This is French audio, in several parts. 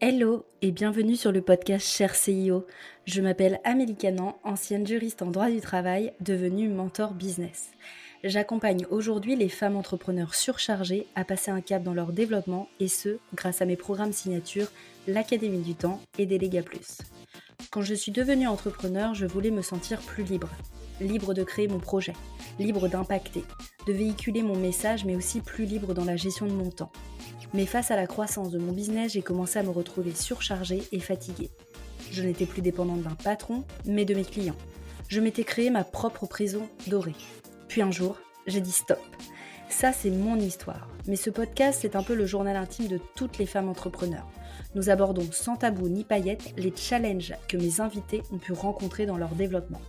Hello et bienvenue sur le podcast Cher CIO. Je m'appelle Amélie Canan, ancienne juriste en droit du travail, devenue mentor business. J'accompagne aujourd'hui les femmes entrepreneurs surchargées à passer un cap dans leur développement et ce, grâce à mes programmes signature, l'Académie du Temps et Déléga Plus. Quand je suis devenue entrepreneur, je voulais me sentir plus libre. Libre de créer mon projet, libre d'impacter, de véhiculer mon message, mais aussi plus libre dans la gestion de mon temps. Mais face à la croissance de mon business, j'ai commencé à me retrouver surchargée et fatiguée. Je n'étais plus dépendante d'un patron, mais de mes clients. Je m'étais créé ma propre prison dorée. Puis un jour, j'ai dit stop. Ça, c'est mon histoire. Mais ce podcast, c'est un peu le journal intime de toutes les femmes entrepreneurs. Nous abordons sans tabou ni paillettes les challenges que mes invités ont pu rencontrer dans leur développement.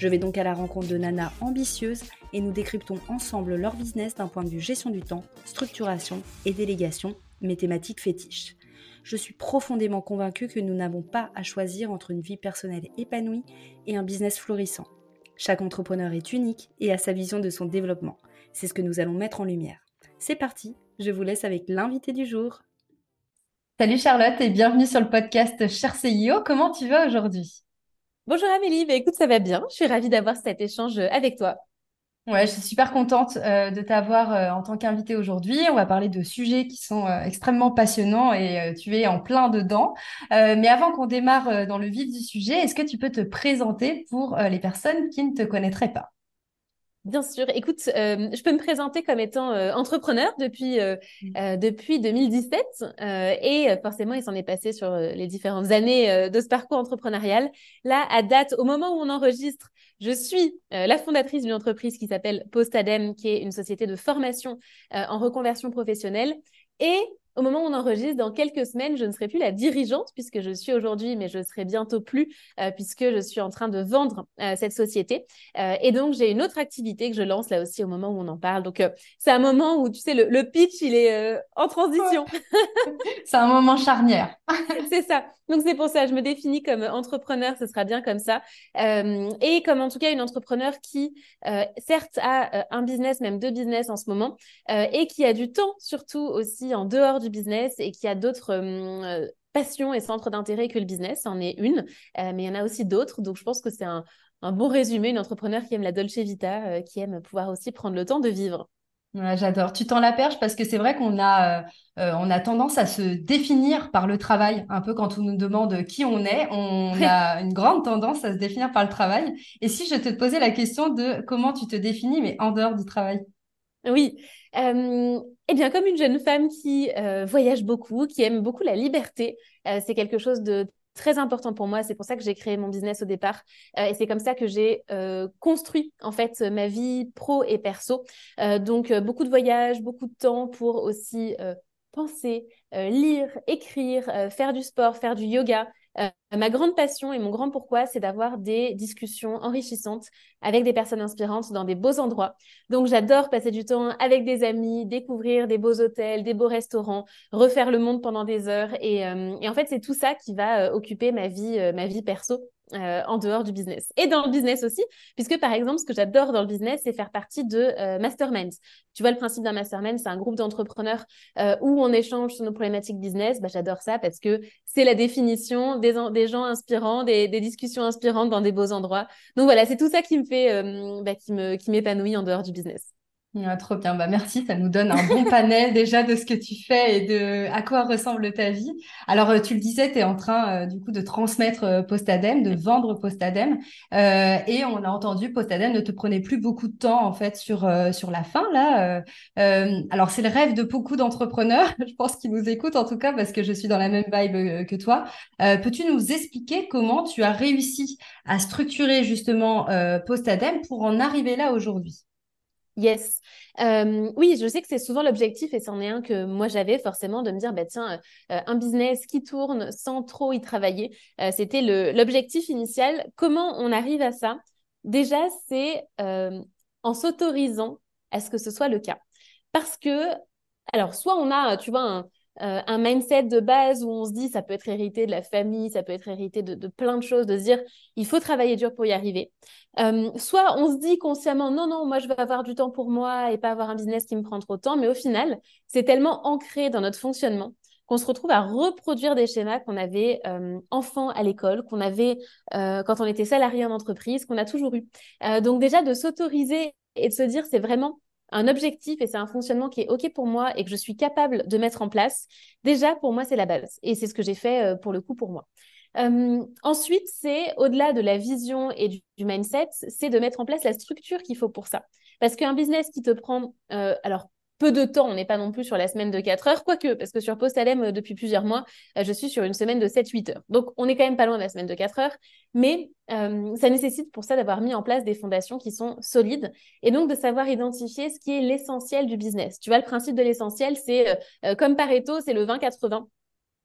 Je vais donc à la rencontre de Nana ambitieuses et nous décryptons ensemble leur business d'un point de vue gestion du temps, structuration et délégation, mes thématiques fétiches. Je suis profondément convaincue que nous n'avons pas à choisir entre une vie personnelle épanouie et un business florissant. Chaque entrepreneur est unique et a sa vision de son développement. C'est ce que nous allons mettre en lumière. C'est parti, je vous laisse avec l'invité du jour. Salut Charlotte et bienvenue sur le podcast Cher CIO. Comment tu vas aujourd'hui? Bonjour Amélie, bah, écoute, ça va bien. Je suis ravie d'avoir cet échange euh, avec toi. Ouais, je suis super contente euh, de t'avoir euh, en tant qu'invitée aujourd'hui. On va parler de sujets qui sont extrêmement passionnants et tu es en plein dedans. mais avant qu'on démarre dans le vif du sujet, est-ce que tu peux te présenter pour les personnes qui ne te connaîtraient pas? Bien sûr. Écoute, euh, je peux me présenter comme étant euh, entrepreneur depuis, euh, mmh. depuis 2017 et forcément, il s'en est passé sur les différentes années de ce parcours entrepreneurial. Là, à date, au moment où on enregistre, je suis la fondatrice d'une entreprise qui s'appelle Postadem, qui est une société de formation en reconversion professionnelle. Et au moment où on enregistre, dans quelques semaines, je ne serai plus la dirigeante puisque je suis aujourd'hui, mais je serai bientôt plus euh, puisque je suis en train de vendre euh, cette société. Euh, et donc, j'ai une autre activité que je lance là aussi au moment où on en parle. Donc, c'est un moment où, tu sais, le, pitch, il est en transition. c'est un moment charnière. c'est ça. Donc, c'est pour ça, je me définis comme entrepreneur, ce sera bien comme ça. et comme en tout cas une entrepreneur qui, certes, a un business, même deux business en ce moment, et qui a du temps surtout aussi en dehors du business et qui a d'autres euh, passions et centres d'intérêt que le business. en est une, euh, mais il y en a aussi d'autres. Donc, je pense que c'est un, bon résumé, une entrepreneur qui aime la Dolce Vita, euh, qui aime pouvoir aussi prendre le temps de vivre. J'adore. Tu tends la perche parce que c'est vrai qu'on a, on a tendance à se définir par le travail. Un peu quand on nous demande qui on est, on a une grande tendance à se définir par le travail. Et si je te posais la question de comment tu te définis, mais en dehors du travail? Oui. Eh bien, comme une jeune femme qui euh, voyage beaucoup, qui aime beaucoup la liberté, euh, c'est quelque chose de très important pour moi. C'est pour ça que j'ai créé mon business au départ. Euh, et c'est comme ça que j'ai construit, en fait, ma vie pro et perso. donc, beaucoup de voyages, beaucoup de temps pour aussi penser, lire, écrire, faire du sport, faire du yoga. Euh, ma grande passion et mon grand pourquoi, c'est d'avoir des discussions enrichissantes avec des personnes inspirantes dans des beaux endroits. Donc, j'adore passer du temps avec des amis, découvrir des beaux hôtels, des beaux restaurants, refaire le monde pendant des heures. Et, euh, en fait, c'est tout ça qui va euh, occuper ma vie, ma vie perso. Euh, en dehors du business. Et dans le business aussi, puisque par exemple, ce que j'adore dans le business, c'est faire partie de euh, masterminds. Tu vois, le principe d'un mastermind, c'est un groupe d'entrepreneurs euh, où on échange sur nos problématiques business. Bah, j'adore ça parce que c'est la définition des, des gens inspirants, des, des, discussions inspirantes dans des beaux endroits. Donc voilà, c'est tout ça qui me fait, bah, qui me, qui m'épanouit en dehors du business. Ah, trop bien, bah merci, ça nous donne un bon panel déjà de ce que tu fais et de à quoi ressemble ta vie. Alors euh, tu le disais, tu es en train euh, du coup de transmettre euh, Postadem, de vendre Postadem et on a entendu Postadem ne te prenait plus beaucoup de temps en fait sur sur la fin là. alors c'est le rêve de beaucoup d'entrepreneurs, je pense qu'ils nous écoutent en tout cas parce que je suis dans la même vibe que toi. Peux-tu nous expliquer comment tu as réussi à structurer justement Postadem pour en arriver là aujourd'hui? Yes. Euh, oui, je sais que c'est souvent l'objectif et c'en est un que moi j'avais forcément de me dire, bah, tiens, euh, un business qui tourne sans trop y travailler, euh, c'était l'objectif initial. Comment on arrive à ça? Déjà, c'est en s'autorisant à ce que ce soit le cas. Parce que, alors, soit on a, tu vois, un, euh, un mindset de base où on se dit ça peut être hérité de la famille, ça peut être hérité de, plein de choses, de se dire il faut travailler dur pour y arriver. Euh, soit on se dit consciemment non, non, moi je veux avoir du temps pour moi et pas avoir un business qui me prend trop de temps, mais au final, c'est tellement ancré dans notre fonctionnement qu'on se retrouve à reproduire des schémas qu'on avait euh, enfant à l'école, qu'on avait euh, quand on était salarié en entreprise, qu'on a toujours eu. Donc déjà de s'autoriser et de se dire c'est vraiment un objectif et c'est un fonctionnement qui est OK pour moi et que je suis capable de mettre en place, déjà pour moi c'est la base. Et c'est ce que j'ai fait pour le coup pour moi. Euh, ensuite, c'est au-delà de la vision et du, mindset, c'est de mettre en place la structure qu'il faut pour ça. Parce qu'un business qui te prend, euh, alors peu de temps, on n'est pas non plus sur la semaine de 4 heures, quoique, parce que sur Postalem, euh, depuis plusieurs mois, je suis sur une semaine de 7-8 heures. Donc, on est quand même pas loin de la semaine de 4 heures, mais ça nécessite pour ça d'avoir mis en place des fondations qui sont solides et donc de savoir identifier ce qui est l'essentiel du business. Tu vois, le principe de l'essentiel, c'est comme Pareto, c'est le 20-80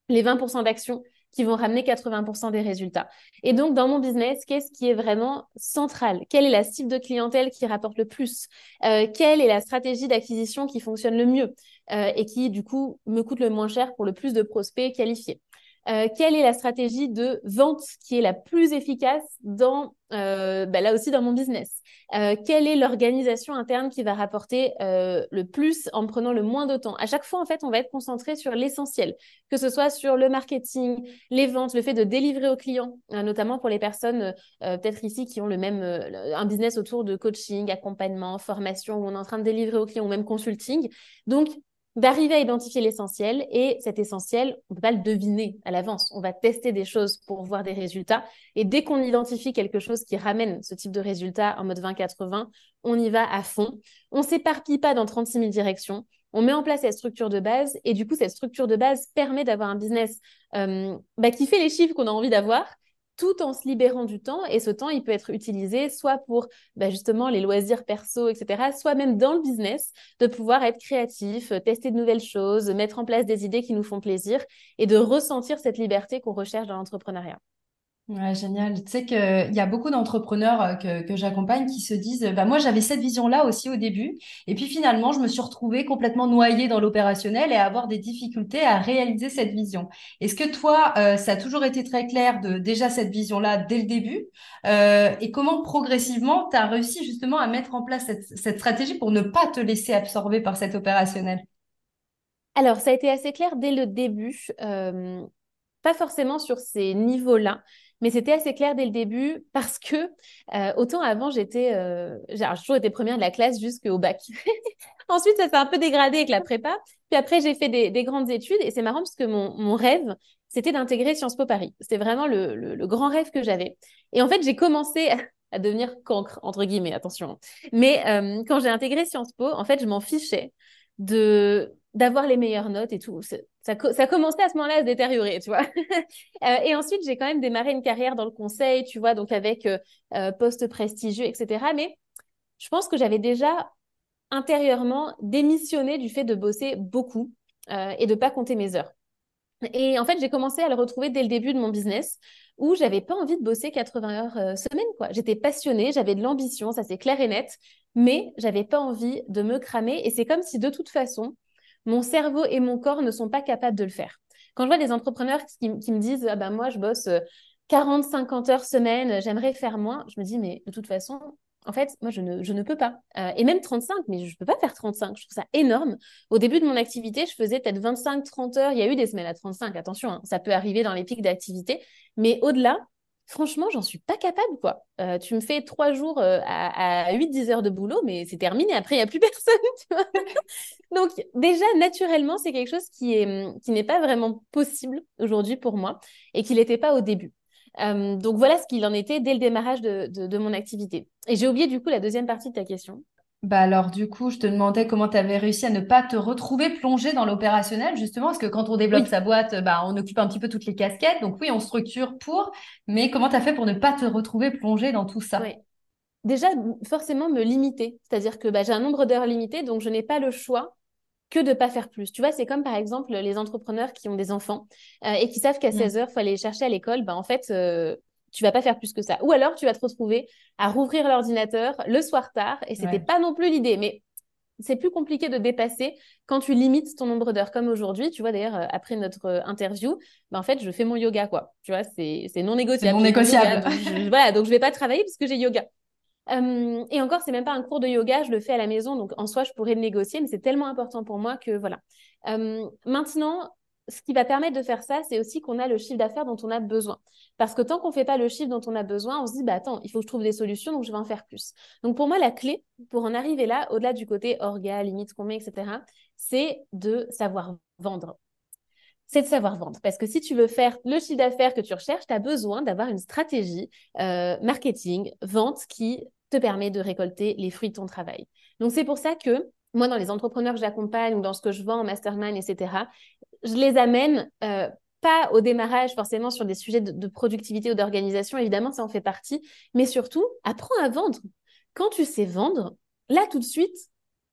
les 20% d'actions qui vont ramener 80% des résultats. Et donc, dans mon business, qu'est-ce qui est vraiment central? Quelle est la cible de clientèle qui rapporte le plus? Euh, Quelle est la stratégie d'acquisition qui fonctionne le mieux euh, et qui, du coup, me coûte le moins cher pour le plus de prospects qualifiés? Euh, quelle est la stratégie de vente qui est la plus efficace dans, euh, bah, là aussi dans mon business? Euh, Quelle est l'organisation interne qui va rapporter le plus en prenant le moins de temps? À chaque fois, en fait, on va être concentré sur l'essentiel, que ce soit sur le marketing, les ventes, le fait de délivrer aux clients, notamment pour les personnes peut-être ici qui ont le même un business autour de coaching, accompagnement, formation, où on est en train de délivrer aux clients ou même consulting. Donc, d'arriver à identifier l'essentiel et cet essentiel, on ne peut pas le deviner à l'avance. On va tester des choses pour voir des résultats et dès qu'on identifie quelque chose qui ramène ce type de résultat en mode 20-80, on y va à fond. On s'éparpille pas dans 36 000 directions. On met en place cette structure de base et du coup, cette structure de base permet d'avoir un business euh, bah, qui fait les chiffres qu'on a envie d'avoir, tout en se libérant du temps. Et ce temps, il peut être utilisé soit pour bah, justement les loisirs perso, etc., soit même dans le business, de pouvoir être créatif, euh, tester de nouvelles choses, mettre en place des idées qui nous font plaisir et de ressentir cette liberté qu'on recherche dans l'entrepreneuriat. Ouais, génial. Tu sais qu'il y a beaucoup d'entrepreneurs euh, que, que j'accompagne qui se disent, bah, moi j'avais cette vision-là aussi au début, et puis finalement je me suis retrouvée complètement noyée dans l'opérationnel et à avoir des difficultés à réaliser cette vision. Est-ce que toi, euh, ça a toujours été très clair de déjà cette vision-là dès le début, euh, et comment progressivement tu as réussi justement à mettre en place cette, cette stratégie pour ne pas te laisser absorber par cet opérationnel? Alors, ça a été assez clair dès le début. Pas forcément sur ces niveaux-là, mais c'était assez clair dès le début parce que euh, autant avant, j'étais, euh, j'ai toujours été première de la classe jusqu'au bac. Ensuite, ça s'est un peu dégradé avec la prépa. Puis après, j'ai fait des, grandes études et c'est marrant parce que mon, rêve, c'était d'intégrer Sciences Po Paris. C'était vraiment le, grand rêve que j'avais. Et en fait, j'ai commencé à devenir cancre, entre guillemets, attention. Mais euh, quand j'ai intégré Sciences Po, en fait, je m'en fichais de d'avoir les meilleures notes et tout. Ça, ça commençait à ce moment-là à se détériorer, tu vois. Euh, et ensuite, j'ai quand même démarré une carrière dans le conseil, tu vois, donc avec euh, euh, poste prestigieux, etc. Mais je pense que j'avais déjà intérieurement démissionné du fait de bosser beaucoup et de pas compter mes heures. Et en fait, j'ai commencé à le retrouver dès le début de mon business où j'avais pas envie de bosser 80 heures semaine, quoi. J'étais passionnée, j'avais de l'ambition, ça c'est clair et net, mais j'avais pas envie de me cramer. Et c'est comme si de toute façon, mon cerveau et mon corps ne sont pas capables de le faire. Quand je vois des entrepreneurs qui, me disent ah ben moi je bosse 40 euh, 50 heures semaine, j'aimerais faire moins, je me dis mais de toute façon en fait, moi, je ne, je ne peux pas. Euh, et même 35, mais je ne peux pas faire 35. Je trouve ça énorme. Au début de mon activité, je faisais peut-être 25, 30 heures. Il y a eu des semaines à 35, attention, hein, ça peut arriver dans les pics d'activité. Mais au-delà, franchement, j'en suis pas capable, quoi. Euh, tu me fais trois jours euh, à, 8-10 heures de boulot, mais c'est terminé. Après, il n'y a plus personne, tu vois. Donc, déjà, naturellement, c'est quelque chose qui qui n'est pas vraiment possible aujourd'hui pour moi et qui n'était pas au début. Euh, donc, voilà ce qu'il en était dès le démarrage de, de mon activité. Et j'ai oublié, du coup, la deuxième partie de ta question. Bah alors du coup, je te demandais comment tu avais réussi à ne pas te retrouver plongé dans l'opérationnel, justement, parce que quand on développe sa boîte, bah, on occupe un petit peu toutes les casquettes. Donc oui, on structure pour, mais comment tu as fait pour ne pas te retrouver plongé dans tout ça? Déjà, forcément, me limiter. C'est-à-dire que bah, j'ai un nombre d'heures limité, donc je n'ai pas le choix que de pas faire plus. Tu vois, c'est comme par exemple les entrepreneurs qui ont des enfants euh, et qui savent qu'à 16 mmh. heures, il faut aller les chercher à l'école. Bah, en fait, euh, tu vas pas faire plus que ça. Ou alors, tu vas te retrouver à rouvrir l'ordinateur le soir tard et c'était pas non plus l'idée. Mais c'est plus compliqué de dépasser quand tu limites ton nombre d'heures comme aujourd'hui. Tu vois, d'ailleurs, euh, après notre euh, interview, ben, en fait, je fais mon yoga, quoi. Tu vois, c'est non négociable. non négociable. voilà, donc je vais pas travailler parce que j'ai yoga. Euh, et encore, c'est même pas un cours de yoga, je le fais à la maison, donc en soi, je pourrais le négocier, mais c'est tellement important pour moi que voilà. maintenant, ce qui va permettre de faire ça, c'est aussi qu'on a le chiffre d'affaires dont on a besoin. Parce que tant qu'on ne fait pas le chiffre dont on a besoin, on se dit, bah attends, il faut que je trouve des solutions, donc je vais en faire plus. Donc pour moi, la clé pour en arriver là, au-delà du côté orga, limite combien, etc., c'est de savoir vendre. C'est de savoir vendre. Parce que si tu veux faire le chiffre d'affaires que tu recherches, tu as besoin d'avoir une stratégie euh, marketing, vente qui te permet de récolter les fruits de ton travail. Donc c'est pour ça que moi, dans les entrepreneurs que j'accompagne ou dans ce que je vends en mastermind, etc., je les amène euh, pas au démarrage forcément sur des sujets de, productivité ou d'organisation, évidemment, ça en fait partie, mais surtout, apprends à vendre. Quand tu sais vendre, là, tout de suite,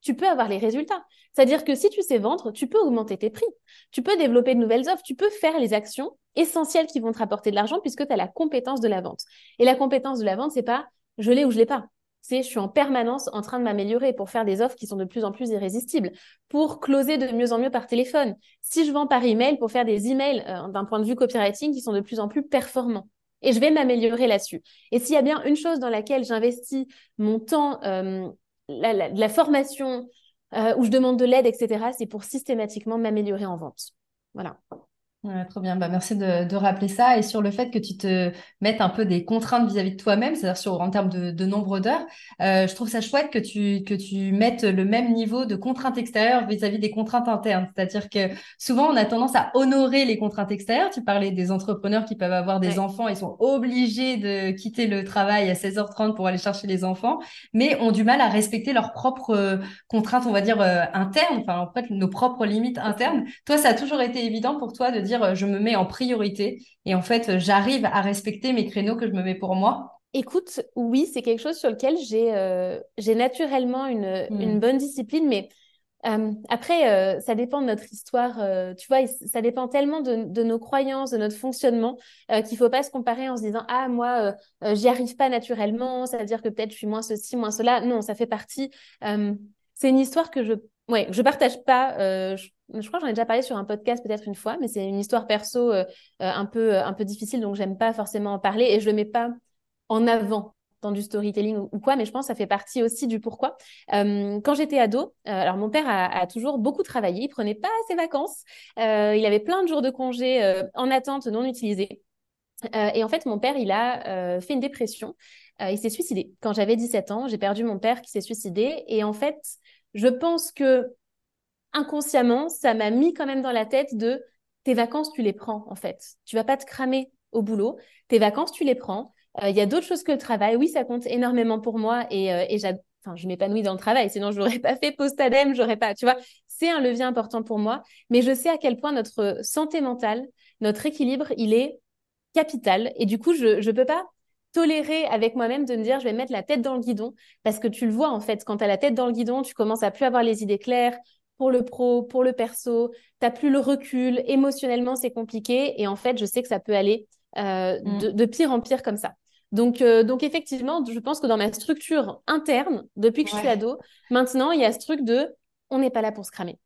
tu peux avoir les résultats. C'est-à-dire que si tu sais vendre, tu peux augmenter tes prix, tu peux développer de nouvelles offres, tu peux faire les actions essentielles qui vont te rapporter de l'argent puisque tu as la compétence de la vente. Et la compétence de la vente, c'est pas je l'ai ou je l'ai pas c'est je suis en permanence en train de m'améliorer pour faire des offres qui sont de plus en plus irrésistibles, pour closer de mieux en mieux par téléphone. Si je vends par email, pour faire des emails euh, d'un point de vue copywriting qui sont de plus en plus performants. Et je vais m'améliorer là-dessus. Et s'il y a bien une chose dans laquelle j'investis mon temps, euh, la, formation, euh, où je demande de l'aide, etc., c'est pour systématiquement m'améliorer en vente. Voilà. Ouais, trop bien, bah, merci de, de, rappeler ça. Et sur le fait que tu te mettes un peu des contraintes vis-à-vis de toi-même, c'est-à-dire sur en termes de, de nombre d'heures, euh, je trouve ça chouette que tu, que tu mettes le même niveau de contraintes extérieures vis-à-vis des contraintes internes. C'est-à-dire que souvent, on a tendance à honorer les contraintes extérieures. Tu parlais des entrepreneurs qui peuvent avoir des enfants, ils sont obligés de quitter le travail à 16h30 pour aller chercher les enfants, mais ont du mal à respecter leurs propres euh, contraintes, on va dire, euh, internes, enfin, en fait, nos propres limites internes. Toi, ça a toujours été évident pour toi de dire euh, je me mets en priorité et en fait j'arrive à respecter mes créneaux que je me mets pour moi Écoute, oui, c'est quelque chose sur lequel j'ai euh, naturellement une, hmm. une, bonne discipline, mais euh, après, ça dépend de notre histoire. tu vois, ça dépend tellement de, de, nos croyances, de notre fonctionnement, qu'il faut pas se comparer en se disant ah moi j'y arrive pas naturellement, ça veut dire que peut-être je suis moins ceci, moins cela. Non, ça fait partie. c'est une histoire que je ouais je partage pas. Je, je crois que j'en ai déjà parlé sur un podcast peut-être une fois, mais c'est une histoire perso euh, euh, un, peu, euh, un peu difficile, donc j'aime pas forcément en parler et je le mets pas en avant dans du storytelling ou, quoi, mais je pense que ça fait partie aussi du pourquoi. quand j'étais ado, alors mon père a, toujours beaucoup travaillé, il prenait pas ses vacances, il avait plein de jours de congé en attente non utilisés. et en fait, mon père, il a fait une dépression. il s'est suicidé. Quand j'avais 17 ans, j'ai perdu mon père qui s'est suicidé. Et en fait, je pense que inconsciemment, ça m'a mis quand même dans la tête de tes vacances, tu les prends en fait. Tu vas pas te cramer au boulot. Tes vacances, tu les prends. Euh, il y a d'autres choses que le travail. Oui, ça compte énormément pour moi et, euh, je m'épanouis dans le travail. Sinon, je n'aurais pas fait post-adem, j'aurais pas. Tu vois, c'est un levier important pour moi. Mais je sais à quel point notre santé mentale, notre équilibre, il est capital. Et du coup, je ne peux pas tolérer avec moi-même de me dire je vais mettre la tête dans le guidon parce que tu le vois en fait quand tu as la tête dans le guidon tu commences à plus avoir les idées claires pour le pro, pour le perso, tu n'as plus le recul, émotionnellement c'est compliqué et en fait je sais que ça peut aller euh, mm. de, pire en pire comme ça. Donc, euh, donc effectivement, je pense que dans ma structure interne, depuis que je suis ado, maintenant il y a ce truc de on n'est pas là pour se cramer.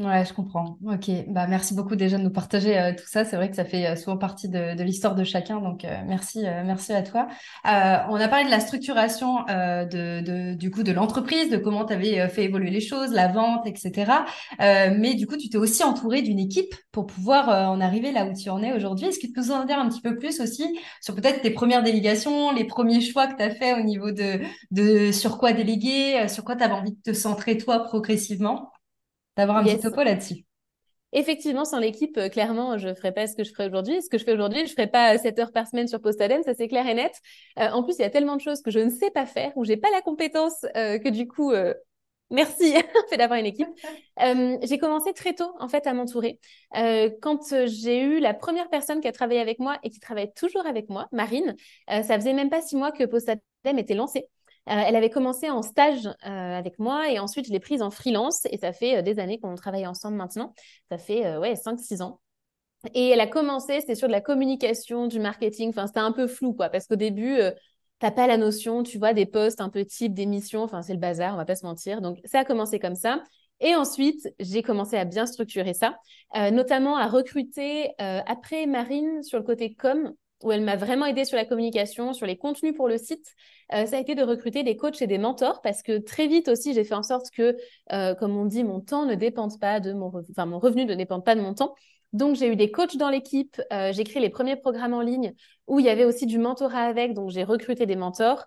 Ouais, je comprends. Ok, bah merci beaucoup déjà de nous partager euh, tout ça. C'est vrai que ça fait euh, souvent partie de, de l'histoire de chacun, donc euh, merci, merci à toi. on a parlé de la structuration de, de, du coup de l'entreprise, de comment tu avais fait évoluer les choses, la vente, etc. mais du coup, tu t'es aussi entouré d'une équipe pour pouvoir en arriver là où tu en es aujourd'hui. Est-ce que tu peux nous en dire un petit peu plus aussi sur peut-être tes premières délégations, les premiers choix que tu as fait au niveau de, de sur quoi déléguer, sur quoi tu avais envie de te centrer toi progressivement? D'avoir un petit topo là-dessus. Effectivement, sans l'équipe, euh, clairement, je ne ferais pas ce que je ferais aujourd'hui. Ce que je fais aujourd'hui, je ne ferais pas 7 heures par semaine sur Postadem, ça c'est clair et net. Euh, en plus, il y a tellement de choses que je ne sais pas faire, où j'ai pas la compétence, euh, que du coup, merci fait d'avoir une équipe. j'ai commencé très tôt, en fait, à m'entourer. quand j'ai eu la première personne qui a travaillé avec moi et qui travaille toujours avec moi, Marine, ça faisait même pas six mois que Postadem était lancé. Euh, elle avait commencé en stage euh, avec moi et ensuite je l'ai prise en freelance et ça fait euh, des années qu'on travaille ensemble maintenant. Ça fait ouais, 5-6 ans. Et elle a commencé, c'était sur de la communication, du marketing. Enfin, c'était un peu flou, quoi, parce qu'au début, tu t'as pas la notion, tu vois, des postes un peu type d'émission. Enfin, c'est le bazar, on va pas se mentir. Donc, ça a commencé comme ça. Et ensuite, j'ai commencé à bien structurer ça, notamment à recruter après Marine sur le côté com où elle m'a vraiment aidé sur la communication, sur les contenus pour le site, euh, ça a été de recruter des coachs et des mentors parce que très vite aussi, j'ai fait en sorte que, euh, comme on dit, mon temps ne dépende pas de mon, revenu, mon revenu ne dépend pas de mon temps. Donc, j'ai eu des coachs dans l'équipe. j'ai créé les premiers programmes en ligne où il y avait aussi du mentorat avec. Donc, j'ai recruté des mentors.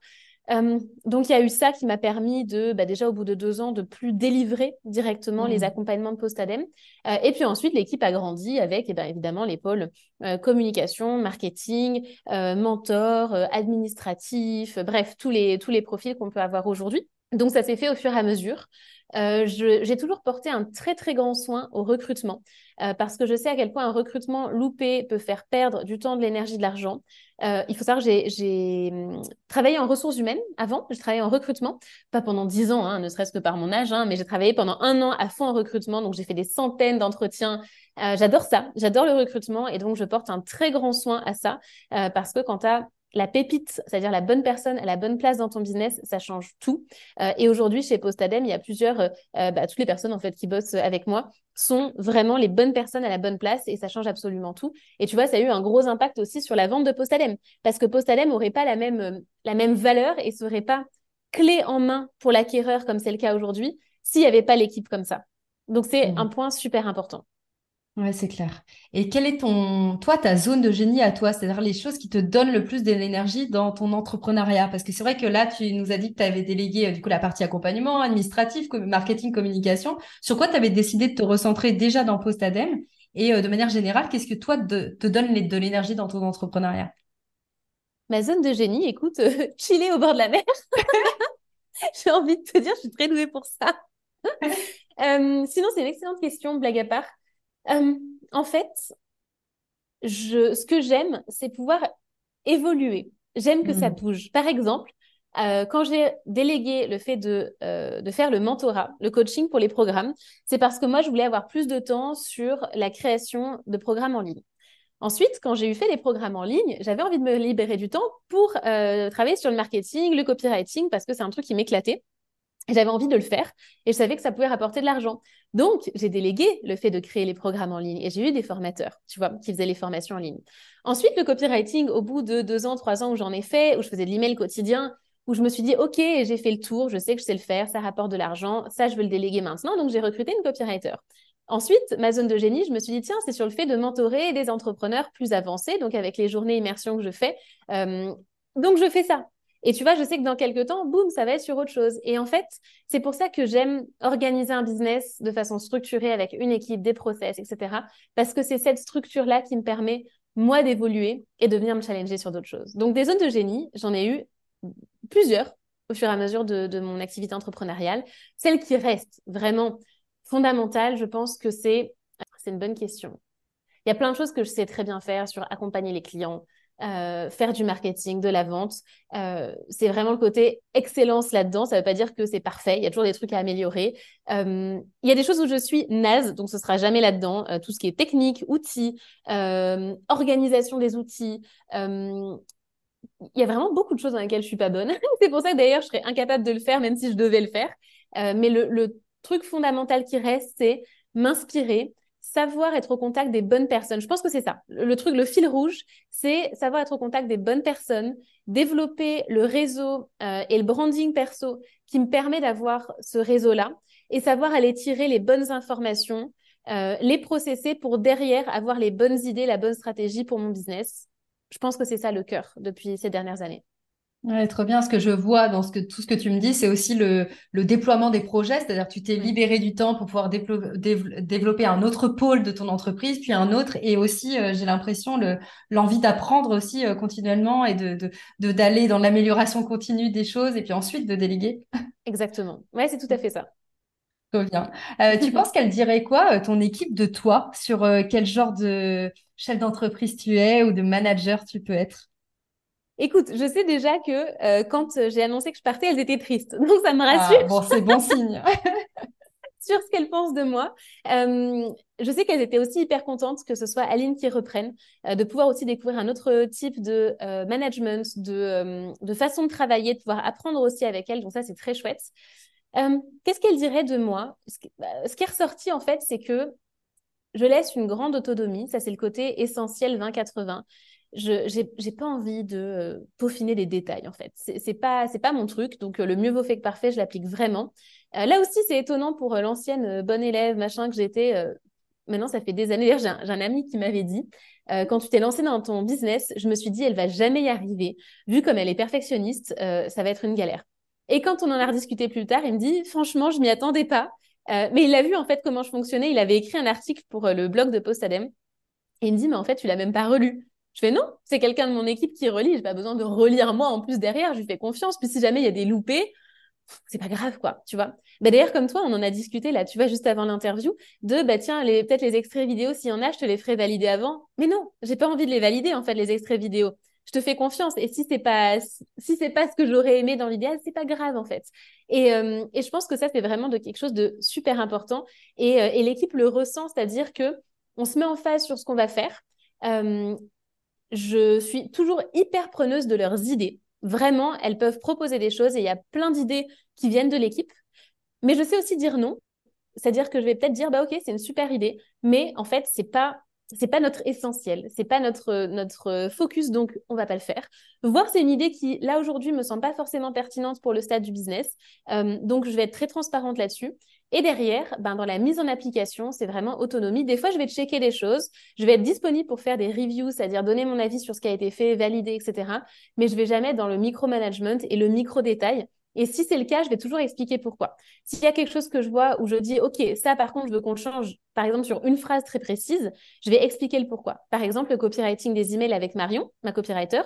Euh, donc, il y a eu ça qui m'a permis de, bah, déjà au bout de deux ans, de plus délivrer directement les mmh. accompagnements de post-ADEME. Euh, et puis ensuite, l'équipe a grandi avec, eh ben, évidemment, les pôles euh, communication, marketing, mentor, administratif, bref, tous les, tous les profils qu'on peut avoir aujourd'hui. Donc, ça s'est fait au fur et à mesure. Euh, j'ai toujours porté un très très grand soin au recrutement euh, parce que je sais à quel point un recrutement loupé peut faire perdre du temps, de l'énergie, de l'argent. Euh, il faut savoir que j'ai hum, travaillé en ressources humaines avant, j'ai travaillé en recrutement, pas pendant dix ans, hein, ne serait-ce que par mon âge, hein, mais j'ai travaillé pendant un an à fond en recrutement, donc j'ai fait des centaines d'entretiens. j'adore ça, j'adore le recrutement. Et donc je porte un très grand soin à ça parce que quand tu as la pépite, c'est-à-dire la bonne personne à la bonne place dans ton business, ça change tout. Euh, et aujourd'hui, chez Postadem, il y a plusieurs, euh, euh, bah, toutes les personnes en fait qui bossent avec moi sont vraiment les bonnes personnes à la bonne place et ça change absolument tout. Et tu vois, ça a eu un gros impact aussi sur la vente de Postadem parce que Postadem n'aurait pas la même, la même valeur et serait pas clé en main pour l'acquéreur comme c'est le cas aujourd'hui s'il n'y avait pas l'équipe comme ça. Donc c'est mmh. un point super important. Ouais, c'est clair. Et quelle est ton, toi, ta zone de génie à toi, c'est-à-dire les choses qui te donnent le plus de l'énergie dans ton entrepreneuriat? Parce que c'est vrai que là, tu nous as dit que tu avais délégué euh, du coup la partie accompagnement, administratif, marketing, communication. Sur quoi tu avais décidé de te recentrer déjà dans Postadem? Et euh, de manière générale, qu'est-ce que toi te donne de l'énergie dans ton entrepreneuriat? Ma zone de génie, écoute, euh, chiller au bord de la mer. J'ai envie de te dire, je suis très douée pour ça. sinon, c'est une excellente question, blague à part. Euh, en fait, je, ce que j'aime, c'est pouvoir évoluer. J'aime que ça hmm. bouge. Par exemple, euh, quand j'ai délégué le fait de, euh, de faire le mentorat, le coaching pour les programmes, c'est parce que moi, je voulais avoir plus de temps sur la création de programmes en ligne. Ensuite, quand j'ai eu fait les programmes en ligne, j'avais envie de me libérer du temps pour travailler sur le marketing, le copywriting, parce que c'est un truc qui m'éclatait. J'avais envie de le faire et je savais que ça pouvait rapporter de l'argent. Donc, j'ai délégué le fait de créer les programmes en ligne et j'ai eu des formateurs, tu vois, qui faisaient les formations en ligne. Ensuite, le copywriting, au bout de deux ans, trois ans où j'en ai fait, où je faisais de l'email quotidien, où je me suis dit, OK, j'ai fait le tour, je sais que je sais le faire, ça rapporte de l'argent, ça, je veux le déléguer maintenant. Donc, j'ai recruté une copywriter. Ensuite, ma zone de génie, je me suis dit, tiens, c'est sur le fait de mentorer des entrepreneurs plus avancés, donc avec les journées immersion que je fais. Euh, donc, je fais ça. Et tu vois, je sais que dans quelques temps, boum, ça va être sur autre chose. Et en fait, c'est pour ça que j'aime organiser un business de façon structurée avec une équipe, des process, etc. Parce que c'est cette structure-là qui me permet, moi, d'évoluer et de venir me challenger sur d'autres choses. Donc, des zones de génie, j'en ai eu plusieurs au fur et à mesure de, mon activité entrepreneuriale. Celle qui reste vraiment fondamentale, je pense que c'est, c'est une bonne question. Il y a plein de choses que je sais très bien faire sur accompagner les clients, euh, faire du marketing, de la vente. Euh, c'est vraiment le côté excellence là-dedans. Ça ne veut pas dire que c'est parfait. Il y a toujours des trucs à améliorer. Euh, il y a des choses où je suis naze, donc ce sera jamais là-dedans. tout ce qui est technique, outils, organisation des outils. il y a vraiment beaucoup de choses dans lesquelles je suis pas bonne. c'est pour ça que d'ailleurs je serais incapable de le faire, même si je devais le faire. mais le, le truc fondamental qui reste, c'est m'inspirer, savoir être au contact des bonnes personnes. Je pense que c'est ça. Le, truc, le fil rouge, c'est savoir être au contact des bonnes personnes, développer le réseau euh, et le branding perso qui me permet d'avoir ce réseau-là et savoir aller tirer les bonnes informations, euh, les processer pour derrière avoir les bonnes idées, la bonne stratégie pour mon business. Je pense que c'est ça le cœur depuis ces dernières années. Ouais, trop bien. Ce que je vois dans ce que, tout ce que tu me dis, c'est aussi le, le, déploiement des projets. C'est-à-dire, tu t'es libéré du temps pour pouvoir développer un autre pôle de ton entreprise, puis un autre. Et aussi, euh, j'ai l'impression, l'envie d'apprendre aussi euh, continuellement et de, de, d'aller dans l'amélioration continue des choses et puis ensuite de déléguer. Exactement. Ouais, c'est tout à fait ça. Trop bien. Euh, tu penses qu'elle dirait quoi, ton équipe de toi, sur quel genre de chef d'entreprise tu es ou de manager tu peux être? Écoute, je sais déjà que euh, quand j'ai annoncé que je partais, elles étaient tristes. Donc, ça me ah, rassure. bon, c'est bon signe. sur ce qu'elles pensent de moi. Euh, je sais qu'elles étaient aussi hyper contentes que ce soit Aline qui reprenne, euh, de pouvoir aussi découvrir un autre type de management, de, de, façon de travailler, de pouvoir apprendre aussi avec elles. Donc ça, c'est très chouette. Qu'est-ce qu'elle dirait de moi? Bah, ce qui est ressorti, en fait, c'est que je laisse une grande autonomie. Ça, c'est le côté essentiel 20-80 je n'ai pas envie de euh, peaufiner des détails en fait. C'est pas c'est pas mon truc. Donc euh, le mieux vaut fait que parfait, je l'applique vraiment. Euh, là aussi, c'est étonnant pour l'ancienne bonne élève machin que j'étais. maintenant ça fait des années, j'ai un, ami qui m'avait dit, quand tu t'es lancé dans ton business, je me suis dit, elle va jamais y arriver. Vu comme elle est perfectionniste, ça va être une galère. Et quand on en a rediscuté plus tard, il me dit, franchement, je m'y attendais pas. Mais il a vu en fait comment je fonctionnais. Il avait écrit un article pour le blog de Postadem. Et il me dit, mais en fait, tu l'as même pas relu. Je fais non, c'est quelqu'un de mon équipe qui relit. J'ai pas besoin de relire moi en plus derrière. Je lui fais confiance. Puis si jamais il y a des loupés, c'est pas grave quoi, tu vois. Bah, d'ailleurs comme toi, on en a discuté là, tu vois, juste avant l'interview, de bah tiens, peut-être les extraits vidéo, s'il y en a, je te les ferai valider avant. Mais non, j'ai pas envie de les valider en fait les extraits vidéo. Je te fais confiance et si c'est pas si c'est pas ce que j'aurais aimé dans l'idéal, c'est pas grave en fait. Et, euh, et je pense que ça c'est vraiment de quelque chose de super important et, euh, et l'équipe le ressent, c'est-à-dire que on se met en phase sur ce qu'on va faire. Euh, je suis toujours hyper preneuse de leurs idées. Vraiment, elles peuvent proposer des choses et il y a plein d'idées qui viennent de l'équipe. Mais je sais aussi dire non. C'est-à-dire que je vais peut-être dire, bah ok, c'est une super idée, mais en fait, c'est pas c'est pas notre essentiel, c'est pas notre notre focus, donc on va pas le faire. Voir c'est une idée qui là aujourd'hui me semble pas forcément pertinente pour le stade du business, euh, donc je vais être très transparente là-dessus. Et derrière, ben dans la mise en application, c'est vraiment autonomie. Des fois, je vais checker des choses, je vais être disponible pour faire des reviews, c'est-à-dire donner mon avis sur ce qui a été fait, valider, etc. Mais je vais jamais dans le micromanagement et le micro détail. Et si c'est le cas, je vais toujours expliquer pourquoi. S'il y a quelque chose que je vois où je dis, OK, ça par contre, je veux qu'on change, par exemple, sur une phrase très précise, je vais expliquer le pourquoi. Par exemple, le copywriting des emails avec Marion, ma copywriter.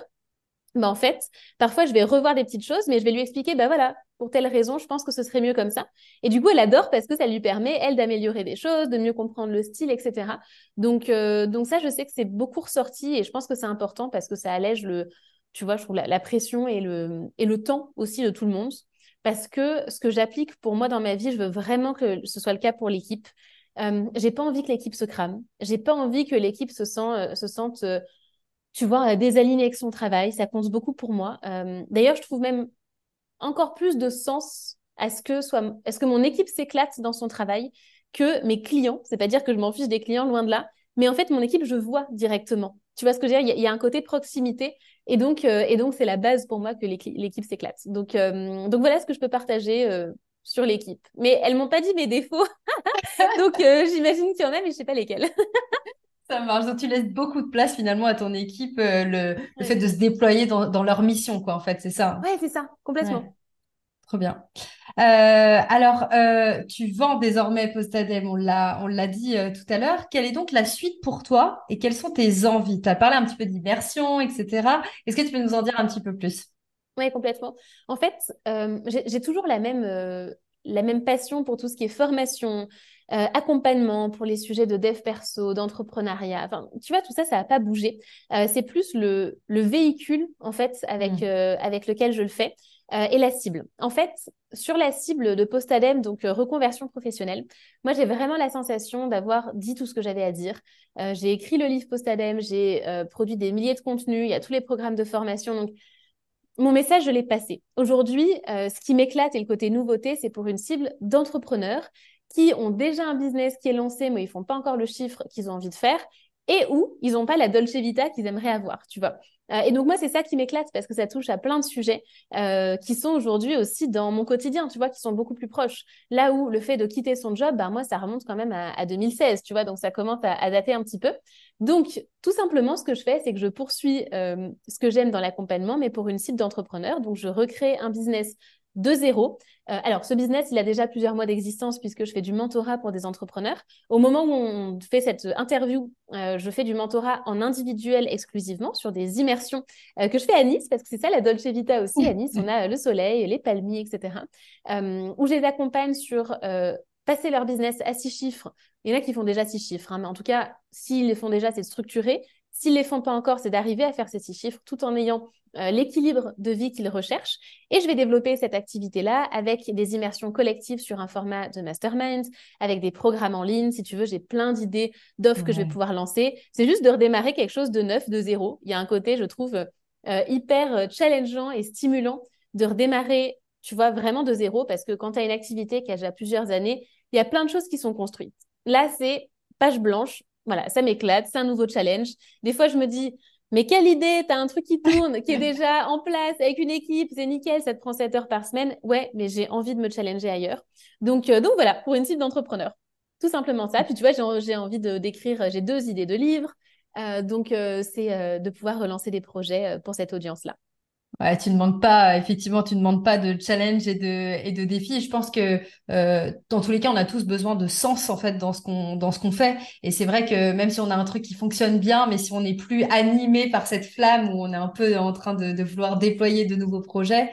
Ben, en fait, parfois, je vais revoir des petites choses, mais je vais lui expliquer, ben voilà, pour telle raison, je pense que ce serait mieux comme ça. Et du coup, elle adore parce que ça lui permet, elle, d'améliorer des choses, de mieux comprendre le style, etc. Donc, euh, donc ça, je sais que c'est beaucoup ressorti et je pense que c'est important parce que ça allège le, tu vois, je trouve la, pression et le, et le temps aussi de tout le monde. Parce que ce que j'applique pour moi dans ma vie, je veux vraiment que ce soit le cas pour l'équipe. Euh, j'ai pas envie que l'équipe se crame. J'ai pas envie que l'équipe se, euh, se sente, euh, tu vois, désalignée avec son travail. Ça compte beaucoup pour moi. Euh, d'ailleurs, je trouve même encore plus de sens à ce que, soit, est ce que mon équipe s'éclate dans son travail que mes clients. C'est pas dire que je m'en fiche des clients, loin de là. Mais en fait, mon équipe, je vois directement. Tu vois ce que je veux dire? Il y, a un côté proximité. Et donc, euh, et donc c'est la base pour moi que l'équipe s'éclate. Donc, euh, donc voilà ce que je peux partager euh, sur l'équipe. Mais elles m'ont pas dit mes défauts. donc j'imagine qu'il y en a, mais je sais pas lesquels. Ça marche. Donc, tu laisses beaucoup de place finalement à ton équipe, le, le fait de se déployer dans, dans, leur mission, quoi, en fait, c'est ça. Ouais, c'est ça, complètement. Trop bien. Euh, alors, euh, tu vends désormais Postadem, on l'a, on l'a dit euh, tout à l'heure. Quelle est donc la suite pour toi et quelles sont tes envies? Tu as parlé un petit peu d'immersion, etc. Est-ce que tu peux nous en dire un petit peu plus? Oui, complètement. En fait, j'ai toujours la même, la même passion pour tout ce qui est formation, accompagnement pour les sujets de dev perso, d'entrepreneuriat. Enfin, tu vois, tout ça, ça n'a pas bougé. c'est plus le, le, véhicule, en fait, avec, mmh. avec lequel je le fais. Euh, et la cible. En fait, sur la cible de Postadem, donc euh, reconversion professionnelle, moi j'ai vraiment la sensation d'avoir dit tout ce que j'avais à dire. Euh, j'ai écrit le livre Postadem, j'ai produit des milliers de contenus, il y a tous les programmes de formation. Donc mon message, je l'ai passé. Aujourd'hui, ce qui m'éclate et le côté nouveauté, c'est pour une cible d'entrepreneurs qui ont déjà un business qui est lancé, mais ils font pas encore le chiffre qu'ils ont envie de faire et où ils n'ont pas la Dolce Vita qu'ils aimeraient avoir, tu vois. Euh, et donc moi, c'est ça qui m'éclate parce que ça touche à plein de sujets euh, qui sont aujourd'hui aussi dans mon quotidien, tu vois, qui sont beaucoup plus proches. Là où le fait de quitter son job, bah, moi, ça remonte quand même à, 2016, tu vois, donc ça commence à, dater un petit peu. Donc, tout simplement, ce que je fais, c'est que je poursuis euh, ce que j'aime dans l'accompagnement, mais pour une cible d'entrepreneur. Donc, je recrée un business de zéro. Euh, alors, ce business, il a déjà plusieurs mois d'existence puisque je fais du mentorat pour des entrepreneurs. Au moment où on fait cette interview, euh, je fais du mentorat en individuel exclusivement sur des immersions euh, que je fais à Nice parce que c'est ça la Dolce Vita aussi. À Nice, on a le soleil, les palmiers, etc. où je les accompagne sur passer leur business à six chiffres. Il y en a qui font déjà six chiffres, hein, mais en tout cas, s'ils les font déjà, c'est structuré. S'ils ne les font pas encore, c'est d'arriver à faire ces six chiffres tout en ayant euh, l'équilibre de vie qu'ils recherchent. Et je vais développer cette activité-là avec des immersions collectives sur un format de mastermind, avec des programmes en ligne. Si tu veux, j'ai plein d'idées d'offres que je vais pouvoir lancer. C'est juste de redémarrer quelque chose de neuf, de zéro. Il y a un côté, je trouve, euh, hyper challengeant et stimulant de redémarrer, tu vois, vraiment de zéro, parce que quand tu as une activité qui a déjà plusieurs années, il y a plein de choses qui sont construites. Là, c'est page blanche, voilà, ça m'éclate, c'est un nouveau challenge. Des fois, je me dis, mais quelle idée, tu as un truc qui tourne, qui est déjà en place avec une équipe, c'est nickel, ça te prend 7 heures par semaine. Ouais, mais j'ai envie de me challenger ailleurs. Donc, euh, donc voilà, pour une cible d'entrepreneur. tout simplement ça. Puis tu vois, j'ai envie d'écrire, j'ai deux idées de livres. donc, c'est de pouvoir relancer des projets pour cette audience-là. Ouais, tu ne demandes pas, effectivement, tu ne demandes pas de challenge et de, et de défis. Je pense que euh, dans tous les cas, on a tous besoin de sens en fait dans ce qu'on dans ce qu'on fait. Et c'est vrai que même si on a un truc qui fonctionne bien, mais si on n'est plus animé par cette flamme où on est un peu en train de, vouloir déployer de nouveaux projets,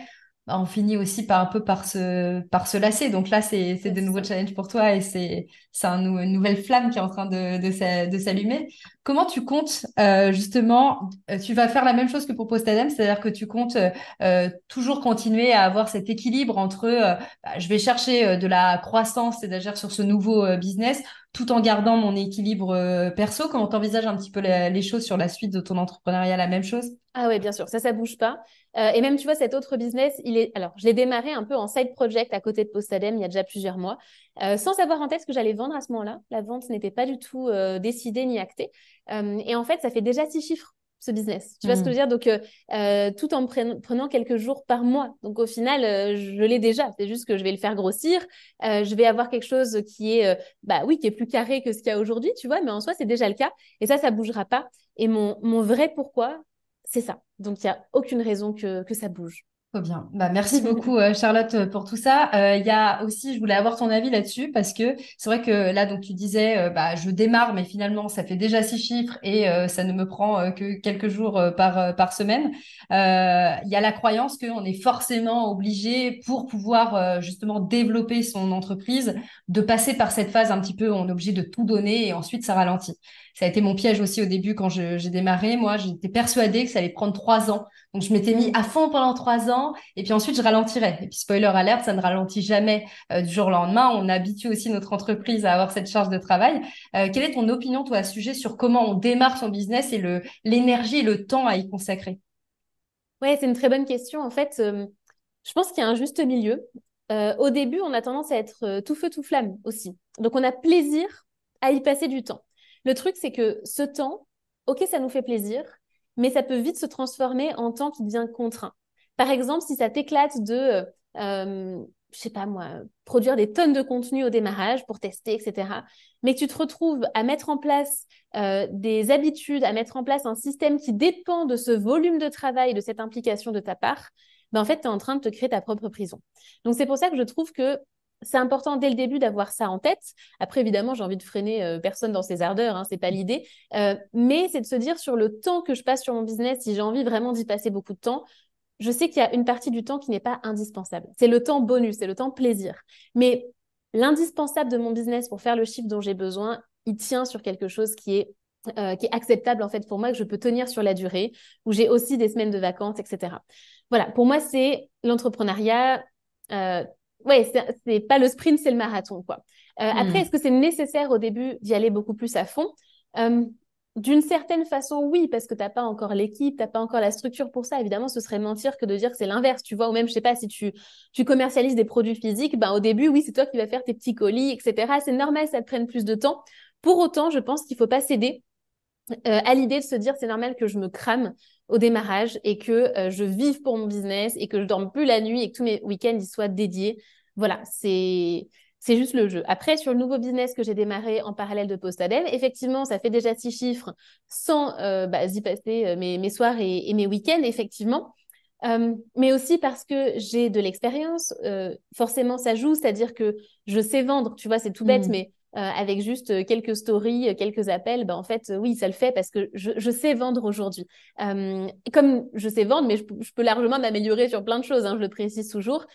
on finit aussi par un peu par se par se lasser. Donc là, c'est c'est de nouveaux challenges pour toi et c'est c'est un, une nouvelle flamme qui est en train de de, de s'allumer. Comment tu comptes euh, justement euh, Tu vas faire la même chose que pour Postadem, c'est-à-dire que tu comptes euh, toujours continuer à avoir cet équilibre entre bah, je vais chercher de la croissance et d'agir sur ce nouveau business tout en gardant mon équilibre perso. Comment tu envisages un petit peu les, choses sur la suite de ton entrepreneuriat La même chose? Ah oui, bien sûr, ça, ça bouge pas. et même, tu vois, cet autre business, il est. Alors, je l'ai démarré un peu en side project à côté de Postadem il y a déjà plusieurs mois, sans savoir en tête ce que j'allais vendre à ce moment-là. La vente n'était pas du tout décidée ni actée. Euh, et en fait, ça fait déjà six chiffres ce business. Tu vois ce que je veux mm. dire? Donc, euh, euh, tout en prenant quelques jours par mois. Donc, au final, je l'ai déjà. C'est juste que je vais le faire grossir. je vais avoir quelque chose qui est, bah oui, qui est plus carré que ce qu'il y a aujourd'hui, tu vois. Mais en soi, c'est déjà le cas. Et ça, ça bougera pas. Et mon, mon vrai pourquoi, c'est ça. Donc, il n'y a aucune raison que, que ça bouge. Trop bien. Bah, merci beaucoup, euh, Charlotte, euh, pour tout ça. Euh, il y a aussi, je voulais avoir ton avis là-dessus parce que c'est vrai que là, donc tu disais, bah, je démarre, mais finalement, ça fait déjà six chiffres et ça ne me prend que quelques jours par, par semaine. Il y a la croyance qu'on est forcément obligé pour pouvoir justement développer son entreprise de passer par cette phase un petit peu où on est obligé de tout donner et ensuite ça ralentit. Ça a été mon piège aussi au début quand j'ai démarré. Moi, j'étais persuadée que ça allait prendre trois ans. Donc, je m'étais mis à fond pendant trois ans et puis ensuite, je ralentirais. Et puis, spoiler alerte, ça ne ralentit jamais euh, du jour au lendemain. On habitue aussi notre entreprise à avoir cette charge de travail. Euh, quelle est ton opinion, toi, à ce sujet sur comment on démarre son business et l'énergie et le temps à y consacrer? Ouais, c'est une très bonne question. En fait, euh, je pense qu'il y a un juste milieu. au début, on a tendance à être tout feu, tout flamme aussi. Donc, on a plaisir à y passer du temps. Le truc, c'est que ce temps, ok, ça nous fait plaisir, mais ça peut vite se transformer en temps qui devient contraint. Par exemple, si ça t'éclate de, euh, euh, je sais pas moi, produire des tonnes de contenu au démarrage pour tester, etc., mais que tu te retrouves à mettre en place euh, des habitudes, à mettre en place un système qui dépend de ce volume de travail, de cette implication de ta part, ben en fait, tu es en train de te créer ta propre prison. Donc, c'est pour ça que je trouve que c'est important dès le début d'avoir ça en tête. Après, évidemment, j'ai envie de freiner euh, personne dans ses ardeurs, hein, c'est pas l'idée. Euh, mais c'est de se dire sur le temps que je passe sur mon business, si j'ai envie vraiment d'y passer beaucoup de temps, je sais qu'il y a une partie du temps qui n'est pas indispensable. C'est le temps bonus, c'est le temps plaisir. Mais l'indispensable de mon business pour faire le chiffre dont j'ai besoin, il tient sur quelque chose qui est euh, qui est acceptable en fait pour moi, que je peux tenir sur la durée, où j'ai aussi des semaines de vacances, etc. Voilà, pour moi, c'est l'entrepreneuriat. Euh, ouais, c'est pas le sprint, c'est le marathon, quoi. Euh, après, hmm. est-ce que c'est nécessaire au début d'y aller beaucoup plus à fond? Euh, D'une certaine façon, oui, parce que t'as pas encore l'équipe, t'as pas encore la structure pour ça. Évidemment, ce serait mentir que de dire que c'est l'inverse, tu vois. Ou même, je sais pas, si tu, tu commercialises des produits physiques, ben au début, oui, c'est toi qui vas faire tes petits colis, etc. C'est normal, ça te prenne plus de temps. Pour autant, je pense qu'il faut pas céder euh, à l'idée de se dire c'est normal que je me crame au démarrage et que euh, je vive pour mon business et que je dorme plus la nuit et que tous mes week-ends y soient dédiés. Voilà, c'est c'est juste le jeu. Après, sur le nouveau business que j'ai démarré en parallèle de Postadem, effectivement, ça fait déjà six chiffres sans euh, bah, y passer euh, mes, mes soirs et, mes week-ends, effectivement. mais aussi parce que j'ai de l'expérience, forcément ça joue, c'est-à-dire que je sais vendre, tu vois, c'est tout bête, mmh. mais euh, avec juste euh, quelques stories, euh, quelques appels, ben en fait, oui, ça le fait parce que je, sais vendre aujourd'hui. Comme je sais vendre, mais je, peux largement m'améliorer sur plein de choses, hein, je le précise toujours.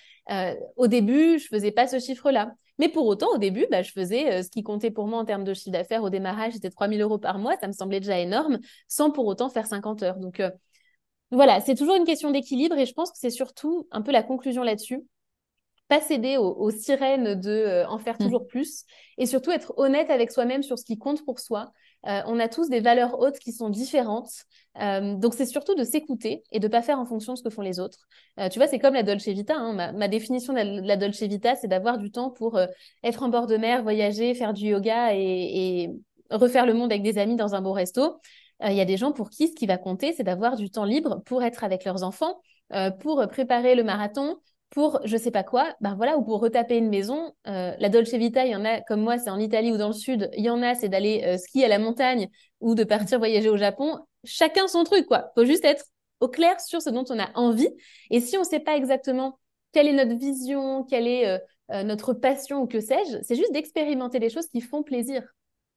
Au début, je faisais pas ce chiffre-là. Mais pour autant, au début, bah, je faisais ce qui comptait pour moi en termes de chiffre d'affaires au démarrage, c'était 3000 euros par mois. Ça me semblait déjà énorme, sans pour autant faire 50 heures. Donc voilà, c'est toujours une question d'équilibre et je pense que c'est surtout un peu la conclusion là-dessus pas céder aux, sirènes de euh, en faire mmh. toujours plus et surtout être honnête avec soi-même sur ce qui compte pour soi. Euh, on a tous des valeurs hautes qui sont différentes. Euh, donc, c'est surtout de s'écouter et de pas faire en fonction de ce que font les autres. tu vois, c'est comme la Dolce Vita. Hein. Ma, définition de la, Dolce Vita, c'est d'avoir du temps pour être en bord de mer, voyager, faire du yoga et, refaire le monde avec des amis dans un beau resto. Il y a des gens pour qui ce qui va compter, c'est d'avoir du temps libre pour être avec leurs enfants, pour préparer le marathon, pour je sais pas quoi, ben voilà, ou pour retaper une maison. Euh, la Dolce Vita, il y en a, comme moi, c'est en Italie ou dans le sud, il y en a, c'est d'aller euh, skier à la montagne ou de partir voyager au Japon. Chacun son truc, quoi. Faut juste être au clair sur ce dont on a envie. Et si on ne sait pas exactement quelle est notre vision, quelle est euh, notre passion ou que sais-je, c'est juste d'expérimenter des choses qui font plaisir.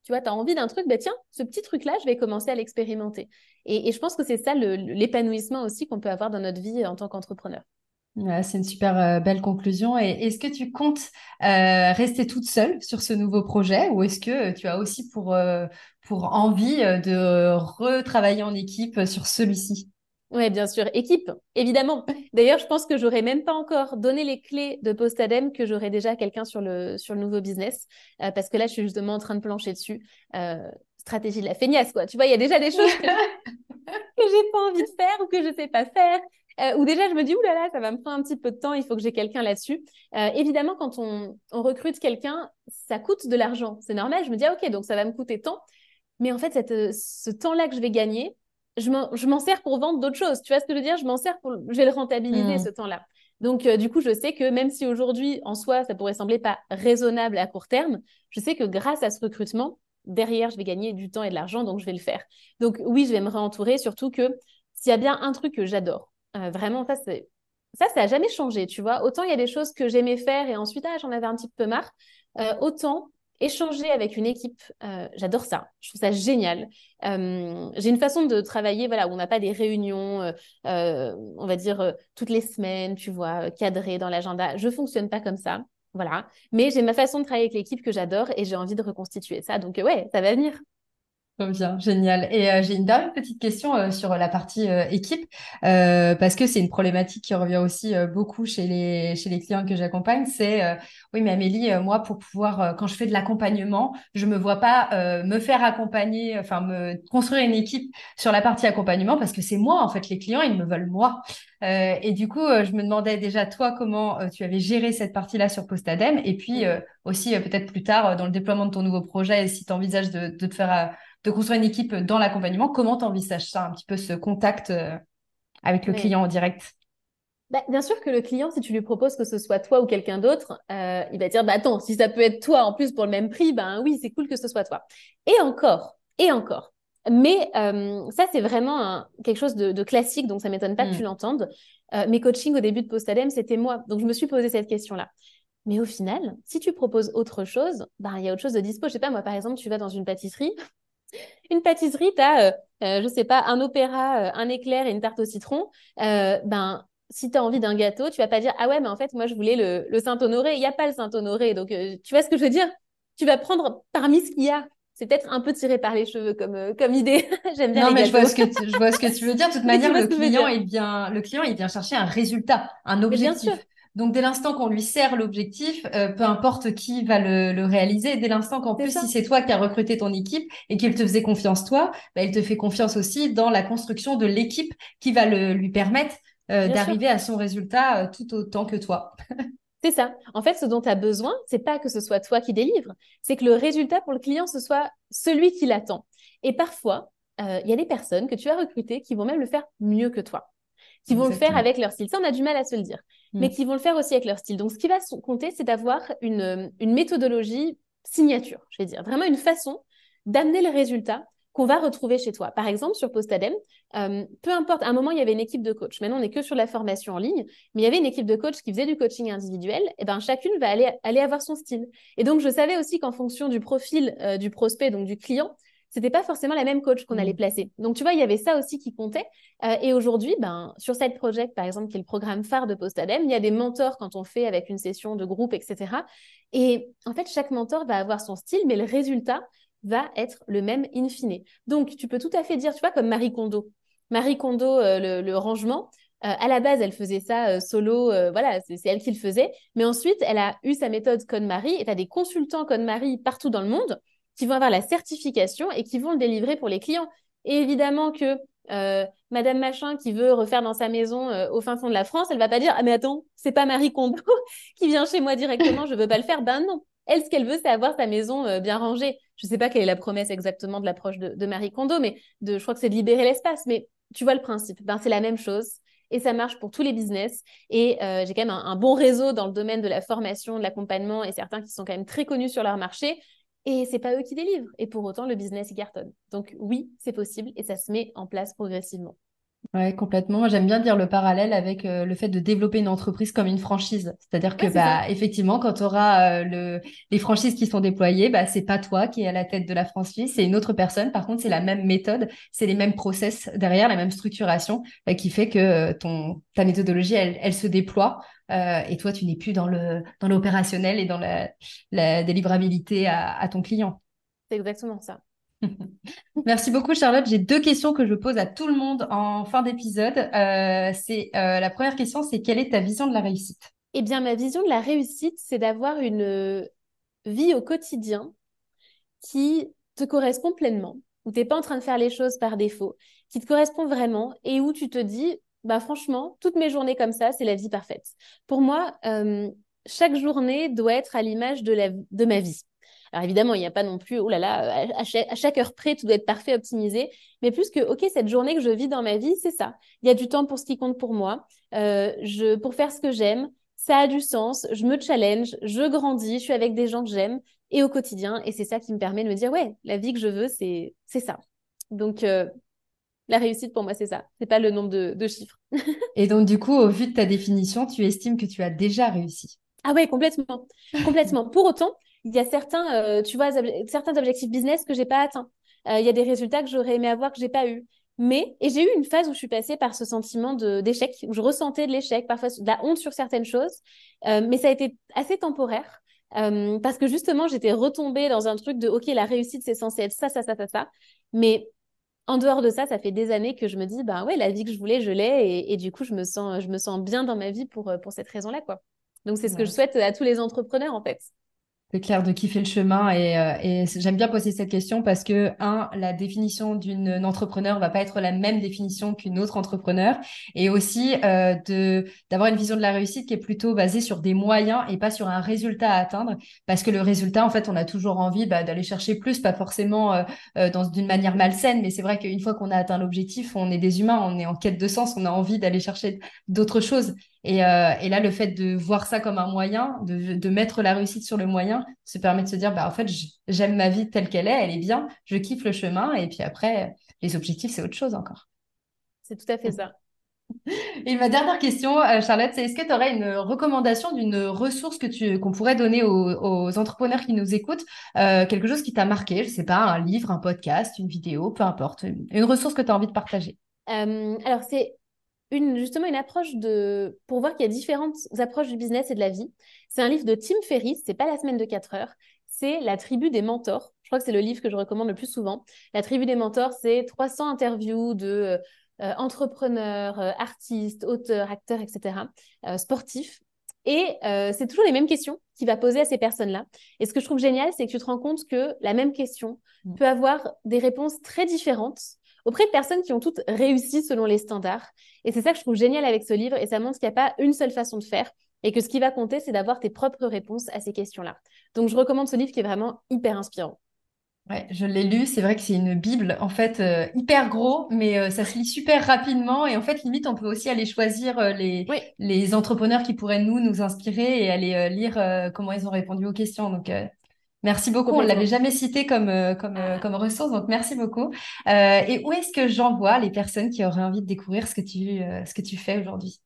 Tu vois, tu as envie d'un truc, bah tiens, ce petit truc-là, je vais commencer à l'expérimenter. Et, je pense que c'est ça l'épanouissement aussi qu'on peut avoir dans notre vie en tant qu'entrepreneur c'est une super euh, belle conclusion. Et est-ce que tu comptes euh, rester toute seule sur ce nouveau projet ou est-ce que tu as aussi pour, euh, pour envie de retravailler en équipe sur celui-ci? Oui, bien sûr. Équipe, évidemment. D'ailleurs, je pense que j'aurais même pas encore donné les clés de Postadem que j'aurais déjà quelqu'un sur le, sur le nouveau business. parce que là, je suis justement en train de plancher dessus. stratégie de la feignasse, quoi. Tu vois, il y a déjà des choses que, que j'ai pas envie de faire ou que je sais pas faire. Euh, ou déjà je me dis, oulala, là là, ça va me prendre un petit peu de temps, il faut que j'ai quelqu'un là-dessus. Euh, évidemment, quand on, recrute quelqu'un, ça coûte de l'argent. C'est normal, je me dis, ah, ok, donc ça va me coûter tant. Mais en fait, cette, euh, ce temps-là que je vais gagner, je m'en sers pour vendre d'autres choses. Tu vois ce que je veux dire? Je m'en sers pour, je vais le rentabiliser mmh. ce temps-là. Donc, du coup, je sais que même si aujourd'hui, en soi, ça pourrait sembler pas raisonnable à court terme, je sais que grâce à ce recrutement, derrière, je vais gagner du temps et de l'argent, donc je vais le faire. Donc, oui, je vais me réentourer, surtout que s'il y a bien un truc que j'adore, euh, vraiment, ça, c'est... ça, ça n'a jamais changé, tu vois. Autant il y a des choses que j'aimais faire et ensuite, ah, j'en avais un petit peu marre. Euh, autant échanger avec une équipe, euh, j'adore ça. Je trouve ça génial. j'ai une façon de travailler, voilà, où on n'a pas des réunions, on va dire toutes les semaines, tu vois, cadrées dans l'agenda. Je fonctionne pas comme ça. Voilà. Mais j'ai ma façon de travailler avec l'équipe que j'adore et j'ai envie de reconstituer ça. Donc, ouais, ça va venir. Bien, génial. Et euh, j'ai une dernière petite question euh, sur la partie euh, équipe, parce que c'est une problématique qui revient aussi beaucoup chez les, chez les clients que j'accompagne. C'est, oui, mais Amélie, moi, pour pouvoir, quand je fais de l'accompagnement, je me vois pas me faire accompagner, enfin, me construire une équipe sur la partie accompagnement, parce que c'est moi, en fait, les clients, ils me veulent moi. et du coup, je me demandais déjà, toi, comment tu avais géré cette partie-là sur Postadem, et puis aussi, peut-être plus tard, dans le déploiement de ton nouveau projet, si tu envisages de, de te faire de construire une équipe dans l'accompagnement. Comment tu envisages ça, un petit peu ce contact euh, avec le client en direct? Bah, bien sûr que le client, si tu lui proposes que ce soit toi ou quelqu'un d'autre, euh, il va dire bah attends, si ça peut être toi en plus pour le même prix, ben oui, c'est cool que ce soit toi. Et encore, et encore. Mais euh, ça, c'est vraiment quelque chose de, classique, donc ça m'étonne pas que tu mm. l'entendes. mes coachings au début de Postadem, c'était moi. Donc je me suis posé cette question-là. Mais au final, si tu proposes autre chose, ben, il y a autre chose de dispo. Je sais pas, moi, par exemple, tu vas dans une pâtisserie, une pâtisserie, tu as, euh, euh, je sais pas, un opéra, euh, un éclair et une tarte au citron. ben, si tu as envie d'un gâteau, tu vas pas dire Ah ouais, mais en fait, moi, je voulais le, Saint-Honoré. Il n'y a pas le Saint-Honoré. Donc, tu vois ce que je veux dire? Tu vas prendre parmi ce qu'il y a. C'est peut-être un peu tiré par les cheveux comme, comme idée. J'aime bien. Non, mais je vois, ce que tu, je vois ce que tu veux dire. De toute manière, le client, il vient, le client, il vient chercher un résultat, un objectif. Donc, dès l'instant qu'on lui sert l'objectif, euh, peu importe qui va le, réaliser, dès l'instant qu'en plus, si c'est toi qui as recruté ton équipe et qu'il te faisait confiance toi, bah, il te fait confiance aussi dans la construction de l'équipe qui va le, lui permettre euh, d'arriver à son résultat euh, tout autant que toi. C'est ça. En fait, ce dont tu as besoin, c'est pas que ce soit toi qui délivre, c'est que le résultat pour le client, ce soit celui qui l'attend. Et parfois, il y a des personnes que tu as recrutées qui vont même le faire mieux que toi qui vont le faire avec leur style. Ça, on a du mal à se le dire, mm. mais qui vont le faire aussi avec leur style. Donc, ce qui va compter, c'est d'avoir une, une méthodologie signature, je vais dire, vraiment une façon d'amener le résultat qu'on va retrouver chez toi. Par exemple, sur Postadem, euh, peu importe, à un moment, il y avait une équipe de coach. Maintenant, on n'est que sur la formation en ligne, mais il y avait une équipe de coach qui faisait du coaching individuel. Et ben, chacune va aller, aller avoir son style. Et donc, je savais aussi qu'en fonction du profil euh, du prospect, donc du client, c'était pas forcément la même coach qu'on allait mm. placer. Donc, tu vois, il y avait ça aussi qui comptait. Euh, et aujourd'hui, ben, sur Side Project, par exemple, qui est le programme phare de Postadem, il y a des mentors quand on fait avec une session de groupe, etc. Et en fait, chaque mentor va avoir son style, mais le résultat va être le même in fine. Donc, tu peux tout à fait dire, tu vois, comme Marie Kondo. Marie Kondo, euh, le, rangement, euh, à la base, elle faisait ça solo, voilà, c'est elle qui le faisait. Mais ensuite, elle a eu sa méthode Marie et tu as des consultants Marie partout dans le monde qui vont avoir la certification et qui vont le délivrer pour les clients. Et évidemment que euh, Madame Machin qui veut refaire dans sa maison euh, au fin fond de la France, elle va pas dire ah mais attends c'est pas Marie Kondo qui vient chez moi directement, je veux pas le faire. Ben non, elle ce qu'elle veut c'est avoir sa maison euh, bien rangée. Je sais pas quelle est la promesse exactement de l'approche de, Marie Kondo, mais de, je crois que c'est de libérer l'espace. Mais tu vois le principe. Ben c'est la même chose. et ça marche pour tous les business. Et j'ai quand même un, bon réseau dans le domaine de la formation, de l'accompagnement et certains qui sont quand même très connus sur leur marché. Et c'est pas eux qui délivrent. Et pour autant, le business, il cartonne. Donc oui, c'est possible et ça se met en place progressivement. Ouais, complètement. Moi, j'aime bien dire le parallèle avec euh, le fait de développer une entreprise comme une franchise. C'est-à-dire que, bah, effectivement, quand tu auras euh, le, les franchises qui sont déployées, bah, c'est pas toi qui es à la tête de la franchise, c'est une autre personne. Par contre, c'est la même méthode, c'est les mêmes process derrière, la même structuration bah, qui fait que euh, ton, ta méthodologie, elle, elle se déploie. et toi, tu n'es plus dans le dans l'opérationnel et dans la, la délivrabilité à, à ton client. C'est exactement ça. Merci beaucoup Charlotte. J'ai deux questions que je pose à tout le monde en fin d'épisode. Euh, euh, la première question, c'est quelle est ta vision de la réussite? Eh bien, ma vision de la réussite, c'est d'avoir une vie au quotidien qui te correspond pleinement, où tu n'es pas en train de faire les choses par défaut, qui te correspond vraiment et où tu te dis, bah franchement, toutes mes journées comme ça, c'est la vie parfaite. Pour moi, euh, chaque journée doit être à l'image de ma vie. Alors évidemment, il n'y a pas non plus, oh là là, à chaque, heure près, tout doit être parfait, optimisé, mais plus que, OK, cette journée que je vis dans ma vie, c'est ça. Il y a du temps pour ce qui compte pour moi, euh, je, pour faire ce que j'aime, ça a du sens, je me challenge, je grandis, je suis avec des gens que j'aime et au quotidien, et c'est ça qui me permet de me dire, ouais, la vie que je veux, c'est ça. Donc, euh, la réussite pour moi, c'est ça. C'est pas le nombre de, de chiffres. et donc, du coup, au vu de ta définition, tu estimes que tu as déjà réussi ah ouais, complètement, complètement. Pour autant, il y a certains, euh, tu vois, certains objectifs business que j'ai pas atteints. Euh, il y a des résultats que j'aurais aimé avoir que j'ai pas eu. Mais, et j'ai eu une phase où je suis passée par ce sentiment d'échec, où je ressentais de l'échec, parfois de la honte sur certaines choses. Euh, mais ça a été assez temporaire. parce que justement, j'étais retombée dans un truc de OK, la réussite, c'est censé être ça, ça, ça, ça, ça. Mais en dehors de ça, ça fait des années que je me dis, ben ouais, la vie que je voulais, je l'ai. Et, du coup, je me, sens, je me sens bien dans ma vie pour, pour cette raison-là, quoi. Donc, c'est ce que je souhaite à tous les entrepreneurs, en fait. C'est clair de kiffer le chemin et, euh, et j'aime bien poser cette question parce que un, la définition d'une entrepreneur va pas être la même définition qu'une autre entrepreneur et aussi euh, de d'avoir une vision de la réussite qui est plutôt basée sur des moyens et pas sur un résultat à atteindre parce que le résultat en fait on a toujours envie bah, d'aller chercher plus pas forcément euh, euh dans d'une manière malsaine mais c'est vrai qu'une fois qu'on a atteint l'objectif on est des humains on est en quête de sens on a envie d'aller chercher d'autres choses et, euh, et, là, le fait de voir ça comme un moyen, de, de, mettre la réussite sur le moyen, se permet de se dire, bah, en fait, j'aime ma vie telle qu'elle est, elle est bien, je kiffe le chemin, et puis après, les objectifs, c'est autre chose encore. C'est tout à fait ça. Et ma dernière question, euh, Charlotte, c'est est-ce que tu aurais une recommandation d'une ressource que tu qu'on pourrait donner aux, aux, entrepreneurs qui nous écoutent, euh, quelque chose qui t'a marqué, je sais pas, un livre, un podcast, une vidéo, peu importe, une, ressource que tu as envie de partager? Euh, alors c'est une, justement une approche de pour voir qu'il y a différentes approches du business et de la vie. C'est un livre de Tim Ferriss, c'est pas la semaine de 4 heures, c'est La tribu des mentors. Je crois que c'est le livre que je recommande le plus souvent. La tribu des mentors, c'est 300 interviews de euh, entrepreneurs, euh, artistes, auteurs, acteurs, etc., euh, sportifs. Et c'est toujours les mêmes questions qu'il va poser à ces personnes-là. Et ce que je trouve génial, c'est que tu te rends compte que la même question mmh. peut avoir des réponses très différentes auprès de personnes qui ont toutes réussi selon les standards. Et c'est ça que je trouve génial avec ce livre, et ça montre qu'il n'y a pas une seule façon de faire, et que ce qui va compter, c'est d'avoir tes propres réponses à ces questions-là. Donc je recommande ce livre qui est vraiment hyper inspirant. Ouais, je l'ai lu, c'est vrai que c'est une bible en fait euh, hyper gros, mais euh, ça se lit super rapidement et en fait limite on peut aussi aller choisir euh, les, les entrepreneurs qui pourraient nous nous inspirer et aller lire comment ils ont répondu aux questions. Donc Merci beaucoup. On ne l'avait jamais cité comme, euh, comme, euh, comme ressource, donc merci beaucoup. Euh, et où est-ce que j'envoie les personnes qui auraient envie de découvrir ce que tu, ce que tu fais aujourd'hui?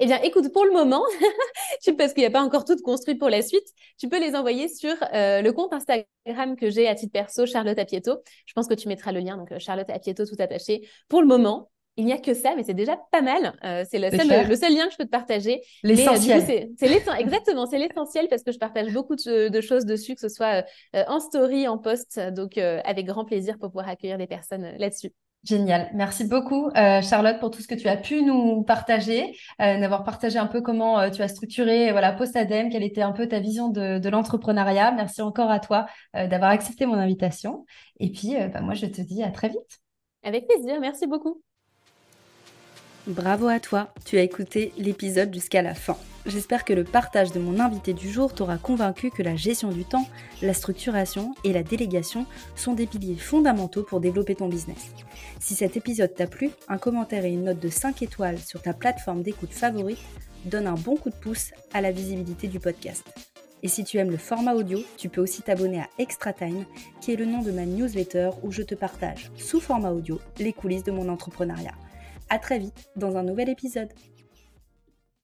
Eh bien, écoute, pour le moment, parce qu'il n'y a pas encore tout construit pour la suite, tu peux les envoyer sur le compte Instagram que j'ai à titre perso, Charlotte Apieto. Je pense que tu mettras le lien, donc Charlotte Apieto tout attaché. Pour le moment, il n'y a que ça, mais c'est déjà pas mal. Euh, c'est le seul, le seul lien que je peux te partager. L'essentiel. C'est exactement, c'est l'essentiel parce que je partage beaucoup de, choses dessus, que ce soit euh, en story, en post. Donc, euh, avec grand plaisir pour pouvoir accueillir des personnes là-dessus. Génial. Merci beaucoup, Charlotte, pour tout ce que tu as pu nous partager, d'avoir partagé un peu comment tu as structuré voilà, Postadem, quelle était un peu ta vision de, l'entrepreneuriat. Merci encore à toi d'avoir accepté mon invitation. Et puis, bah, moi, je te dis à très vite. Avec plaisir. Merci beaucoup. Bravo à toi, tu as écouté l'épisode jusqu'à la fin. J'espère que le partage de mon invité du jour t'aura convaincu que la gestion du temps, la structuration et la délégation sont des piliers fondamentaux pour développer ton business. Si cet épisode t'a plu, un commentaire et une note de 5 étoiles sur ta plateforme d'écoute favorite donne un bon coup de pouce à la visibilité du podcast. Et si tu aimes le format audio, tu peux aussi t'abonner à Extra Time, qui est le nom de ma newsletter où je te partage, sous format audio, les coulisses de mon entrepreneuriat. À très vite dans un nouvel épisode.